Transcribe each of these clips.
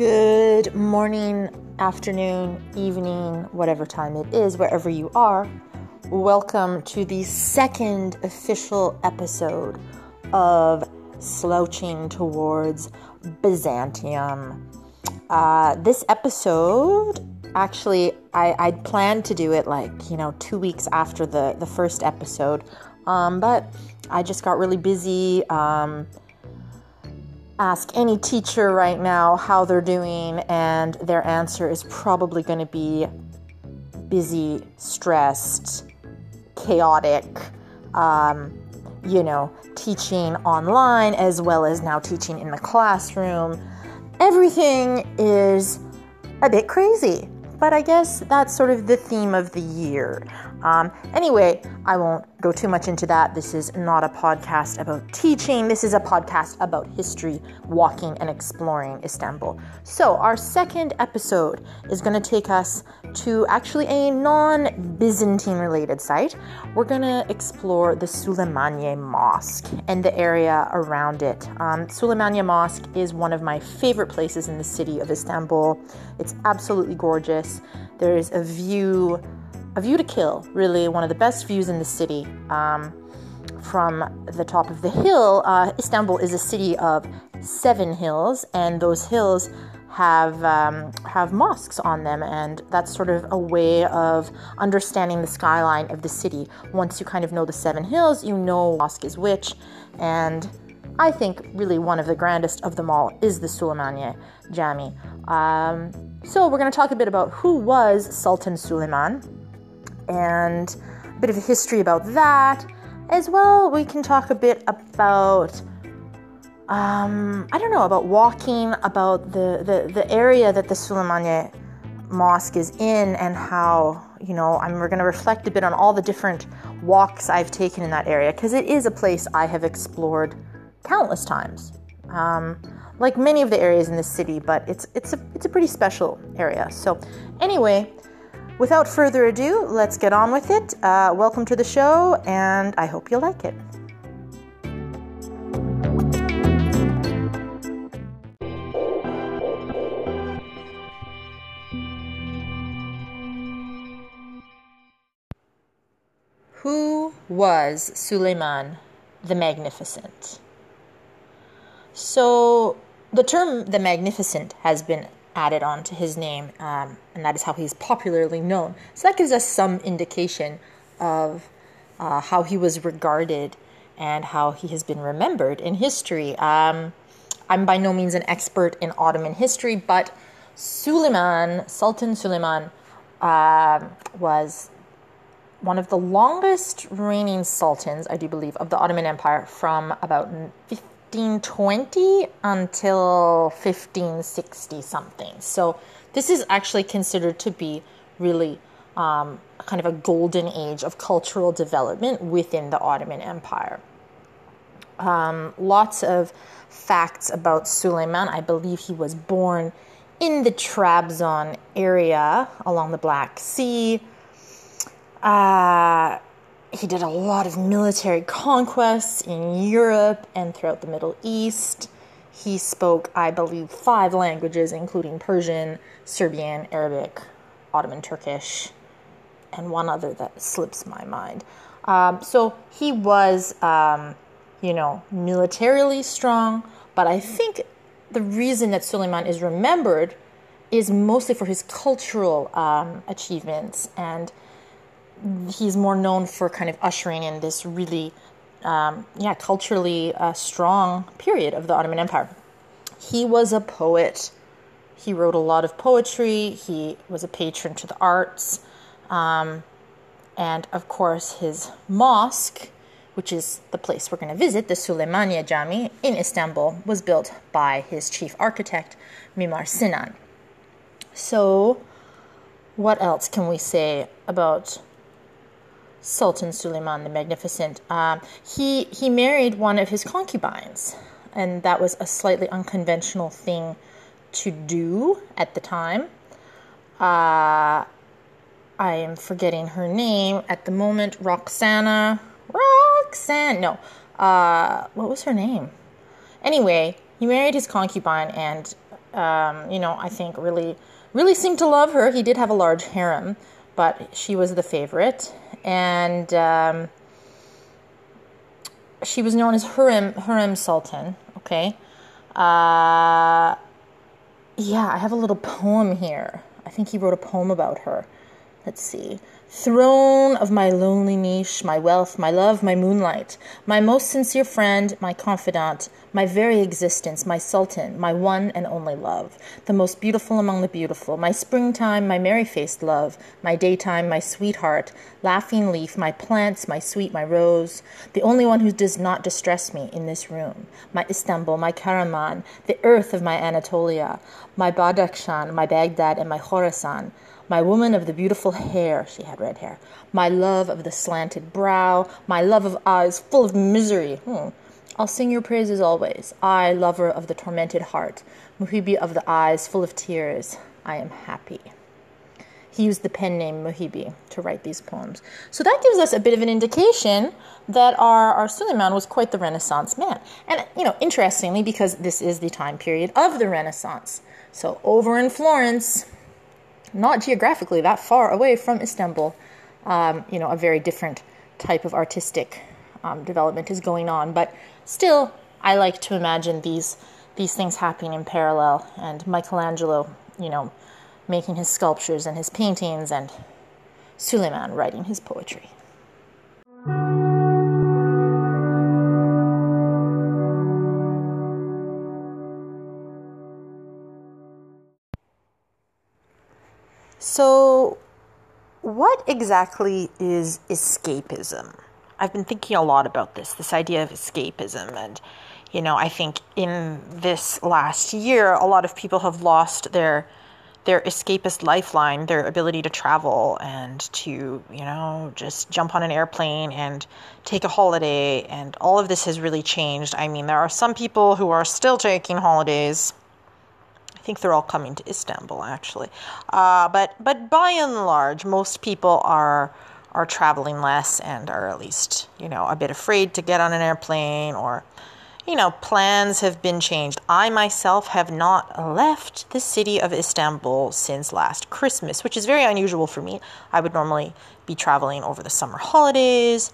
Good morning, afternoon, evening, whatever time it is, wherever you are. Welcome to the second official episode of Slouching Towards Byzantium. Uh, this episode, actually, I, I'd planned to do it like, you know, two weeks after the, the first episode, um, but I just got really busy. Um, ask any teacher right now how they're doing, and their answer is probably going to be busy, stressed, chaotic, um, you know, teaching online as well as now teaching in the classroom. Everything is a bit crazy, but I guess that's sort of the theme of the year. Um, anyway, I won't go too much into that. This is not a podcast about teaching. This is a podcast about history, walking, and exploring Istanbul. So, our second episode is going to take us to actually a non Byzantine related site. We're going to explore the Suleymaniye Mosque and the area around it. Um, Suleymaniye Mosque is one of my favorite places in the city of Istanbul. It's absolutely gorgeous. There is a view a view to kill, really one of the best views in the city. Um, from the top of the hill, uh, Istanbul is a city of seven hills, and those hills have um, have mosques on them, and that's sort of a way of understanding the skyline of the city. Once you kind of know the seven hills, you know mosque is which, and I think really one of the grandest of them all is the Suleymaniye Jami. Um, so we're going to talk a bit about who was Sultan Suleiman and a bit of a history about that. As well, we can talk a bit about, um, I don't know, about walking, about the, the, the area that the Suleymaniye Mosque is in, and how, you know, I'm, we're going to reflect a bit on all the different walks I've taken in that area, because it is a place I have explored countless times. Um, like many of the areas in the city, but it's it's a it's a pretty special area. So, anyway, Without further ado, let's get on with it. Uh, welcome to the show, and I hope you like it. Who was Suleiman the Magnificent? So, the term the Magnificent has been added on to his name, um, and that is how he's popularly known. So that gives us some indication of uh, how he was regarded and how he has been remembered in history. Um, I'm by no means an expert in Ottoman history, but Suleiman, Sultan Suleiman, uh, was one of the longest reigning sultans, I do believe, of the Ottoman Empire from about 1520 until 1560 something. So this is actually considered to be really um, kind of a golden age of cultural development within the Ottoman Empire. Um, lots of facts about Suleiman. I believe he was born in the Trabzon area along the Black Sea. Uh, he did a lot of military conquests in Europe and throughout the Middle East. He spoke, I believe, five languages, including Persian, Serbian, Arabic, Ottoman Turkish, and one other that slips my mind. Um, so he was, um, you know, militarily strong, but I think the reason that Suleiman is remembered is mostly for his cultural um, achievements and he's more known for kind of ushering in this really, um, yeah, culturally uh, strong period of the Ottoman Empire. He was a poet. He wrote a lot of poetry. He was a patron to the arts. Um, and of course, his mosque, which is the place we're going to visit, the Suleymaniye Jami in Istanbul, was built by his chief architect, Mimar Sinan. So, what else can we say about Sultan Suleiman the Magnificent, um, he he married one of his concubines, and that was a slightly unconventional thing to do at the time. Uh, I am forgetting her name at the moment. Roxana, Roxanne. No, uh, what was her name? Anyway, he married his concubine, and um, you know, I think really, really seemed to love her. He did have a large harem, but she was the favorite. And um, she was known as Hurrem, Hurrem Sultan, okay? Uh, yeah, I have a little poem here. I think he wrote a poem about her. Let's see. Throne of my lonely niche, my wealth, my love, my moonlight, my most sincere friend, my confidant, my very existence, my sultan, my one and only love, the most beautiful among the beautiful, my springtime, my merry faced love, my daytime, my sweetheart, laughing leaf, my plants, my sweet, my rose, the only one who does not distress me in this room, my Istanbul, my Karaman, the earth of my Anatolia, my Badakhshan, my Baghdad, and my Khorasan my woman of the beautiful hair, she had red hair, my love of the slanted brow, my love of eyes full of misery. Hmm. I'll sing your praises always. I, lover of the tormented heart, Muhibi of the eyes full of tears, I am happy. He used the pen name Muhibi to write these poems. So that gives us a bit of an indication that our, our Suleiman was quite the Renaissance man. And, you know, interestingly, because this is the time period of the Renaissance. So over in Florence, not geographically that far away from Istanbul. Um, you know, a very different type of artistic um, development is going on, but still, I like to imagine these these things happening in parallel, and Michelangelo, you know, making his sculptures and his paintings, and Suleiman writing his poetry. So, what exactly is escapism? I've been thinking a lot about this, this idea of escapism. And, you know, I think in this last year, a lot of people have lost their their escapist lifeline, their ability to travel and to, you know, just jump on an airplane and take a holiday. And all of this has really changed. I mean, there are some people who are still taking holidays I think they're all coming to Istanbul, actually. Uh, but but by and large, most people are are traveling less and are at least you know a bit afraid to get on an airplane or you know plans have been changed. I myself have not left the city of Istanbul since last Christmas, which is very unusual for me. I would normally be traveling over the summer holidays,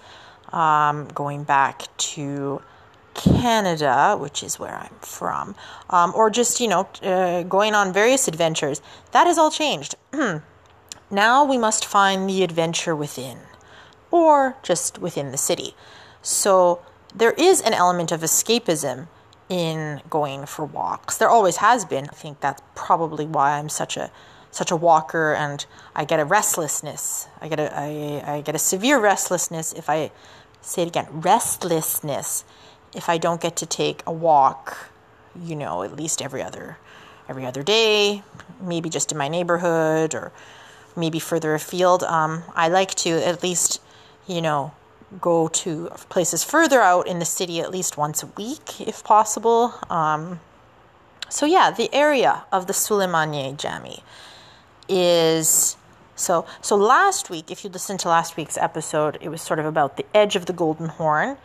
um, going back to Canada, which is where I'm from, um, or just, you know, uh, going on various adventures, that has all changed. now we must find the adventure within, or just within the city. So there is an element of escapism in going for walks. There always has been. I think that's probably why I'm such a such a walker and I get a restlessness. I get a I, I get a severe restlessness if I say it again, restlessness if I don't get to take a walk, you know, at least every other every other day, maybe just in my neighborhood or maybe further afield, um, I like to at least, you know, go to places further out in the city at least once a week if possible. Um, so yeah, the area of the Suleymaniye Jami is so so last week if you listened to last week's episode it was sort of about the edge of the golden horn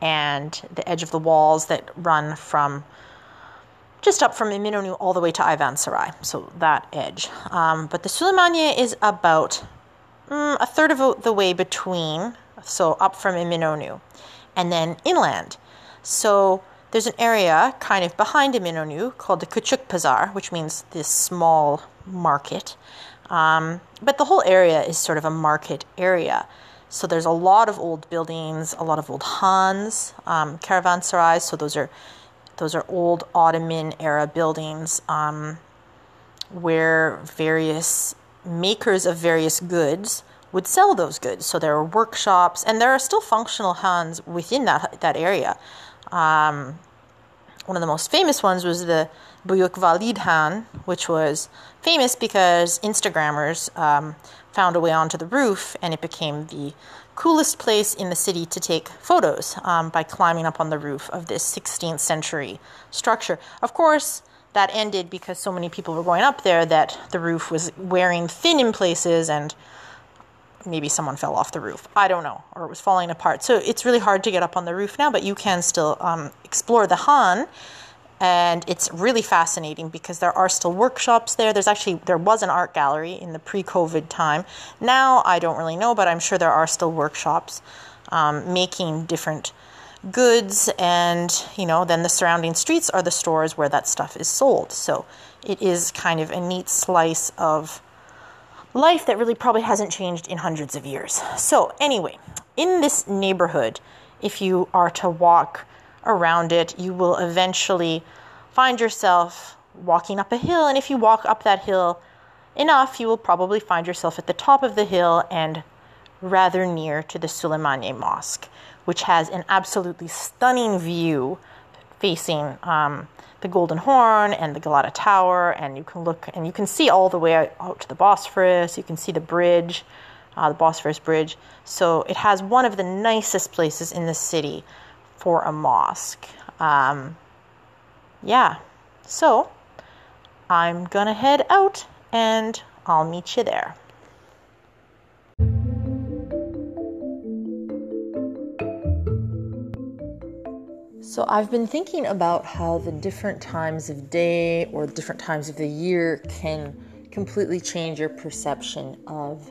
and the edge of the walls that run from just up from Eminönü all the way to Ayvansaray, so that edge. Um, but the Suleymaniye is about mm, a third of the way between, so up from Eminönü, and then inland. So there's an area kind of behind Eminönü called the Küçük Pazar, which means this small market. Um, but the whole area is sort of a market area. So there's a lot of old buildings, a lot of old Hans um, caravanserais. So those are those are old Ottoman era buildings um, where various makers of various goods would sell those goods. So there are workshops, and there are still functional Hans within that that area. Um, one of the most famous ones was the Büyük Valide Han, which was famous because Instagrammers um, found a way onto the roof, and it became the coolest place in the city to take photos um, by climbing up on the roof of this 16th century structure. Of course, that ended because so many people were going up there that the roof was wearing thin in places and maybe someone fell off the roof. I don't know, or it was falling apart. So it's really hard to get up on the roof now, but you can still um, explore the Han and it's really fascinating because there are still workshops there. There's actually there was an art gallery in the pre-covid time. Now i don't really know but i'm sure there are still workshops um, making different goods. And you know then the surrounding streets are the stores where that stuff is sold. So it is kind of a neat slice of life that really probably hasn't changed in hundreds of years. So anyway in this neighborhood if you are to walk around it you will eventually find yourself walking up a hill and if you walk up that hill enough you will probably find yourself at the top of the hill and rather near to the Suleymaniye Mosque which has an absolutely stunning view facing um, the Golden Horn and the Galata Tower, and you can look and you can see all the way out, to the Bosphorus. You can see the bridge, uh, the Bosphorus Bridge. So it has one of the nicest places in the city for a mosque. Um, yeah, so I'm gonna head out and I'll meet you there. So, I've been thinking about how the different times of day or different times of the year can completely change your perception of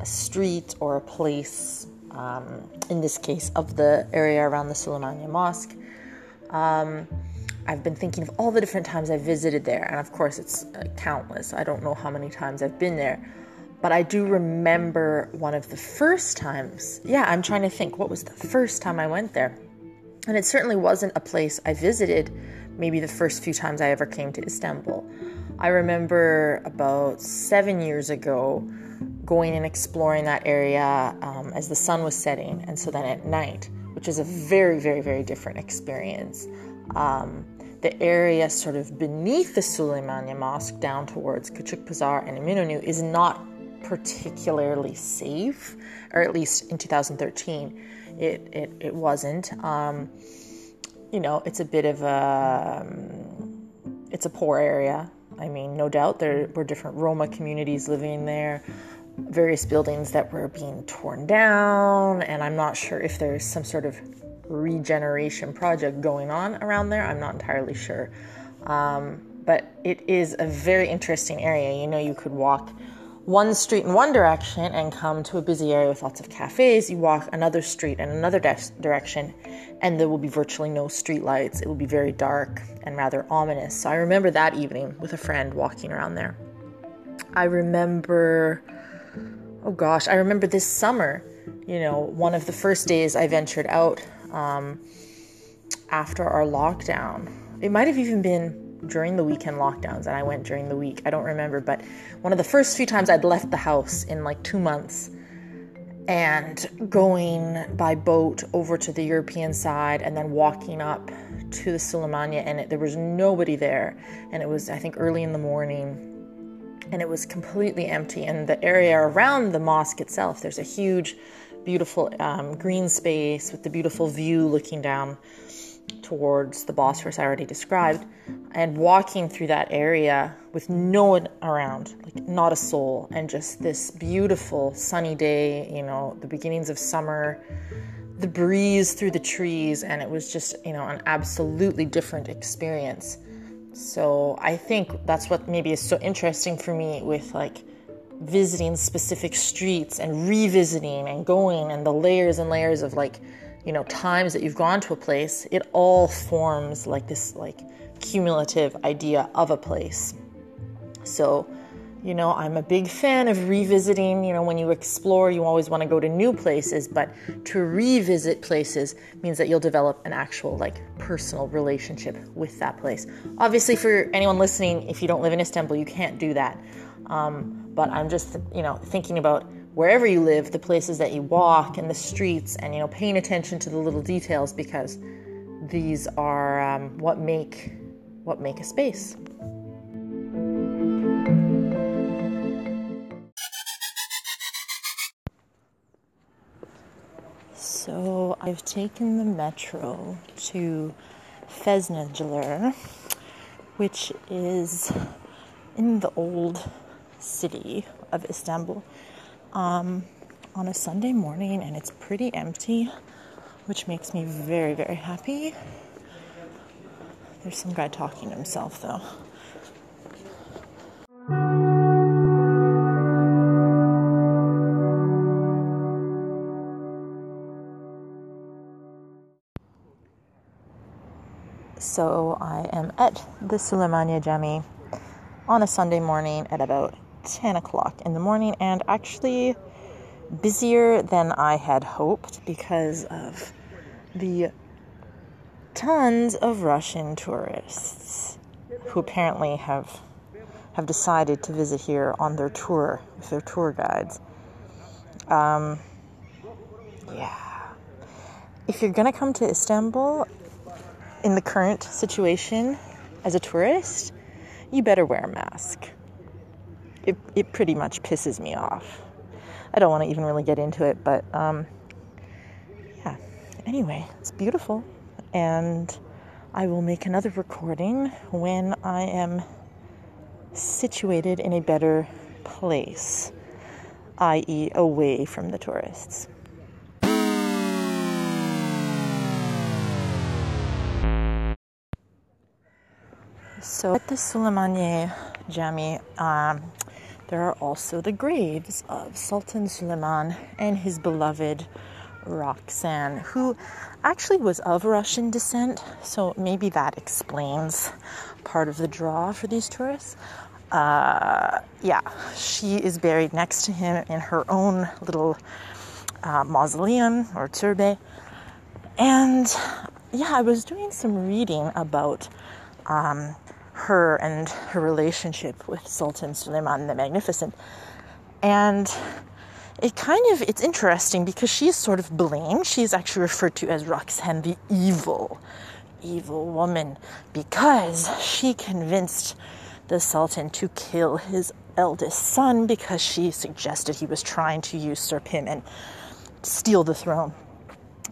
a street or a place, um, in this case, of the area around the Suleymaniye Mosque. Um, I've been thinking of all the different times I've visited there, and of course, it's uh, countless. I don't know how many times I've been there, but I do remember one of the first times. Yeah, I'm trying to think what was the first time I went there and it certainly wasn't a place I visited maybe the first few times I ever came to Istanbul. I remember about seven years ago going and exploring that area um, as the sun was setting, and so then at night, which is a very, very, very different experience. Um, the area sort of beneath the Suleymaniye Mosque down towards Küçük Pazar and Eminönü is not particularly safe, or at least in 2013 it it, it wasn't. Um, you know, it's a bit of a um, it's a poor area. I mean, no doubt there were different Roma communities living there, various buildings that were being torn down, and I'm not sure if there's some sort of regeneration project going on around there. I'm not entirely sure. Um, but it is a very interesting area. You know, you could walk one street in one direction and come to a busy area with lots of cafes. You walk another street in another de- direction, and there will be virtually no street lights. It will be very dark and rather ominous. So I remember that evening with a friend walking around there. I remember, oh gosh, I remember this summer, you know, one of the first days I ventured out um, after our lockdown. It might have even been during the weekend lockdowns, and I went during the week. I don't remember, but one of the first few times I'd left the house in like two months and going by boat over to the European side and then walking up to the Suleymaniye, and it, there was nobody there. And it was, I think, early in the morning, and it was completely empty. And the area around the mosque itself, there's a huge, beautiful um, green space with the beautiful view looking down towards the Bosphorus I already described, and walking through that area with no one around, like not a soul, and just this beautiful sunny day, you know, the beginnings of summer, the breeze through the trees, and it was just, you know, an absolutely different experience. So I think that's what maybe is so interesting for me with like visiting specific streets and revisiting and going and the layers and layers of like you know times that you've gone to a place it all forms like this like cumulative idea of a place. So you know i'm a big fan of revisiting you know when you explore you always want to go to new places but to revisit places means that you'll develop an actual like personal relationship with that place obviously for anyone listening if you don't live in istanbul you can't do that um, but i'm just you know thinking about wherever you live, the places that you walk and the streets, and you know, paying attention to the little details because these are um, what make what make a space. I've taken the metro to Vezneciler, which is in the old city of Istanbul um, on a Sunday morning and it's pretty empty, which makes me very, very happy. There's some guy talking to himself, though. At the Suleymaniye Jami on a Sunday morning at about 10 o'clock in the morning and actually busier than I had hoped because of the tons of Russian tourists who apparently have have decided to visit here on their tour with their tour guides. Um, yeah. If you're gonna come to Istanbul in the current situation as a tourist, you better wear a mask. It, it pretty much pisses me off. I don't want to even really get into it, but um, yeah. Anyway, it's beautiful, and I will make another recording when I am situated in a better place, i.e., away from the tourists. So at the Suleymaniye Jami, um, there are also the graves of Sultan Suleiman and his beloved Roxanne, who actually was of Russian descent, so maybe that explains part of the draw for these tourists. Uh, yeah, she is buried next to him in her own little uh, mausoleum or turbe. And yeah, I was doing some reading about um, her and her relationship with Sultan Suleiman the Magnificent. And it kind of it's interesting because she's sort of blamed. She's actually referred to as Roxanne the evil, evil woman because she convinced the Sultan to kill his eldest son because she suggested he was trying to usurp him and steal the throne.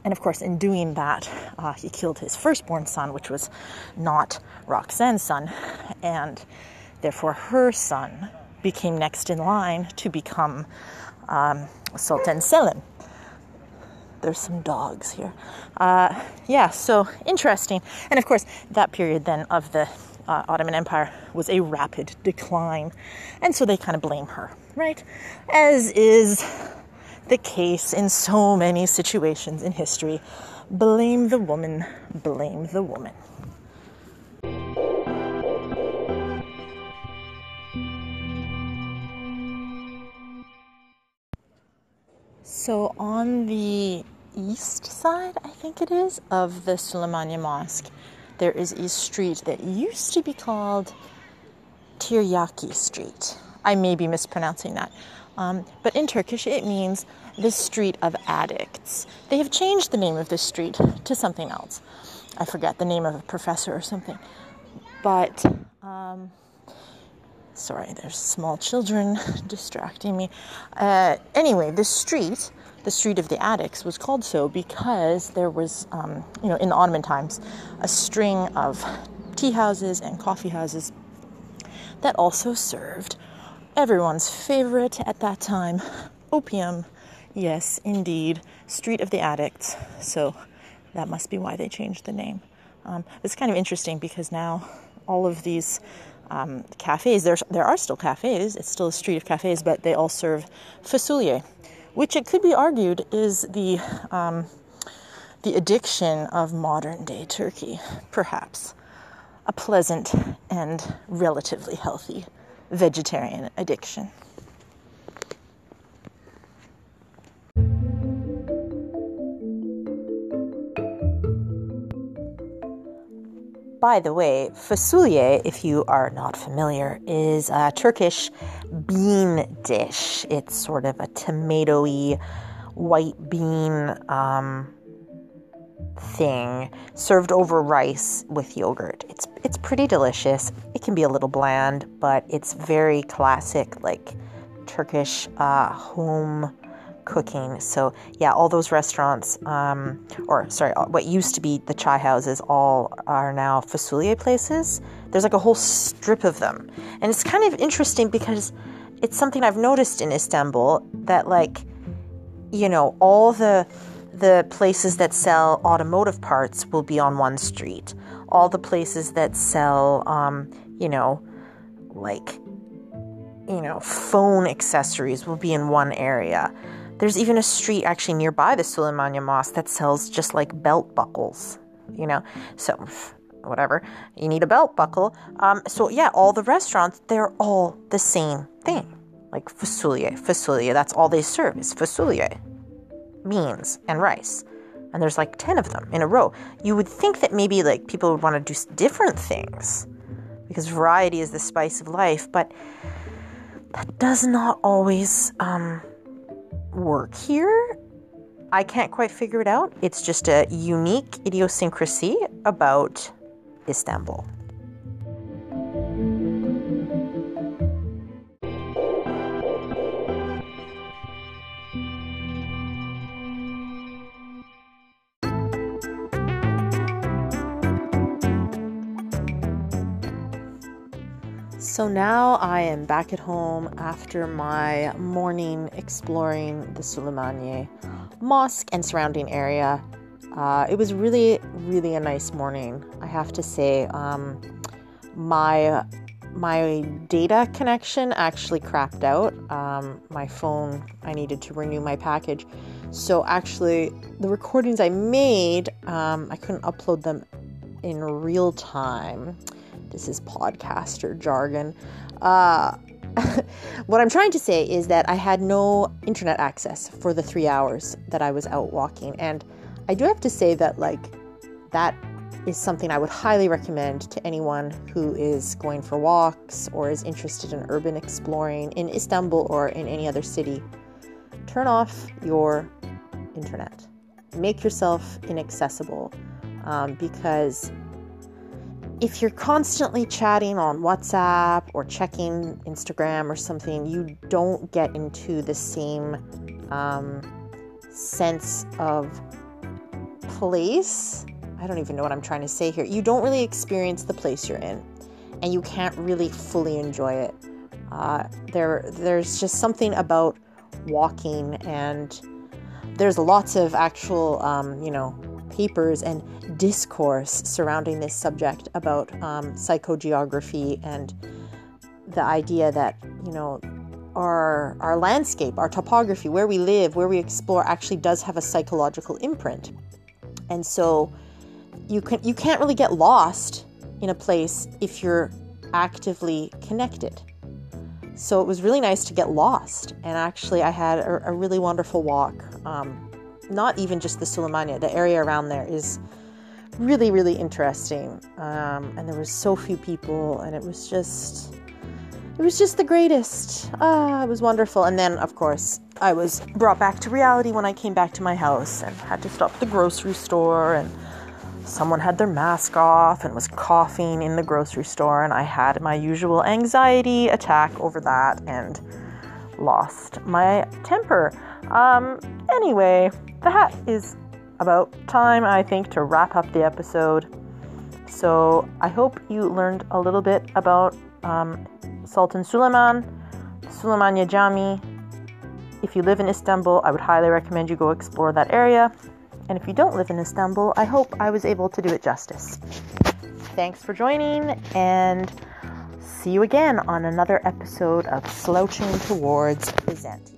And of course, in doing that, uh, he killed his firstborn son, which was not Roxanne's son, and therefore her son became next in line to become um, Sultan Selim. There's some dogs here. Uh, yeah, so interesting. And of course, that period then of the uh, Ottoman Empire was a rapid decline. And so they kind of blame her, right? As is the case in so many situations in history. Blame the woman, blame the woman. So, on the east side, I think it is, of the Suleymaniye Mosque, there is a street that used to be called Tiryaki Street. I may be mispronouncing that. Um, but in Turkish, it means the street of addicts. They have changed the name of this street to something else. I forget the name of a professor or something. But, um, sorry, there's small children distracting me. Uh, anyway, this street, the street of the addicts, was called so because there was, um, you know, in the Ottoman times, a string of tea houses and coffee houses that also served everyone's favorite at that time opium. Yes, indeed, Street of the Addicts. So that must be why they changed the name. Um, it's kind of interesting because now all of these um, cafes, there, there are still cafes, it's still a street of cafes, but they all serve fasulye, which it could be argued is the, um, the addiction of modern day Turkey, perhaps. A pleasant and relatively healthy vegetarian addiction. By the way, fasulye, if you are not familiar, is a Turkish bean dish. It's sort of a tomatoey white bean um, thing served over rice with yogurt. It's it's pretty delicious. It can be a little bland, but it's very classic, like Turkish uh, home cooking. So yeah, all those restaurants, um, or sorry, uh, what used to be the chai houses, all are now fasulye places. There's like a whole strip of them, and it's kind of interesting because it's something I've noticed in Istanbul that like, you know, all the the places that sell automotive parts will be on one street. All the places that sell, um, you know, like, you know, phone accessories will be in one area. There's even a street actually nearby the Suleymaniye Mosque that sells just like belt buckles, you know. So, whatever, you need a belt buckle. Um, so, yeah, all the restaurants, they're all the same thing. Like fasulye, fasulye, that's all they serve is fasulye, beans and rice. And there's like 10 of them in a row. You would think that maybe like people would want to do different things because variety is the spice of life, but that does not always um, work here. I can't quite figure it out. It's just a unique idiosyncrasy about Istanbul. So now I am back at home after my morning exploring the Suleymaniye Mosque and surrounding area. Uh, it was really, really a nice morning. I have to say, um, my my data connection actually crapped out. Um, my phone, I needed to renew my package. So actually, the recordings I made, um, I couldn't upload them in real time. This is podcaster jargon. Uh, what I'm trying to say is that I had no internet access for the three hours that I was out walking. And I do have to say that, like, that is something I would highly recommend to anyone who is going for walks or is interested in urban exploring in Istanbul or in any other city. Turn off your internet, make yourself inaccessible um, because if you're constantly chatting on WhatsApp or checking Instagram or something, you don't get into the same um, sense of place. I don't even know what I'm trying to say here. You don't really experience the place you're in, and you can't really fully enjoy it. Uh, there, there's just something about walking, and there's lots of actual, um, you know, papers and discourse surrounding this subject about um, psychogeography and the idea that you know our our landscape, our topography, where we live, where we explore, actually does have a psychological imprint, and so you can you can't really get lost in a place if you're actively connected. So it was really nice to get lost, and actually I had a, a really wonderful walk. Um, not even just the Suleymaniye, the area around there is really, really interesting. Um, and there was so few people, and it was just, it was just the greatest. Ah, it was wonderful. And then, of course, I was brought back to reality when I came back to my house and had to stop at the grocery store and someone had their mask off and was coughing in the grocery store and I had my usual anxiety attack over that and lost my temper. Um anyway, that is about time, I think, to wrap up the episode. So I hope you learned a little bit about um, Sultan Suleiman, Suleymaniye Jami. If you live in Istanbul, I would highly recommend you go explore that area. And if you don't live in Istanbul, I hope I was able to do it justice. Thanks for joining, and see you again on another episode of Slouching Towards Byzantium.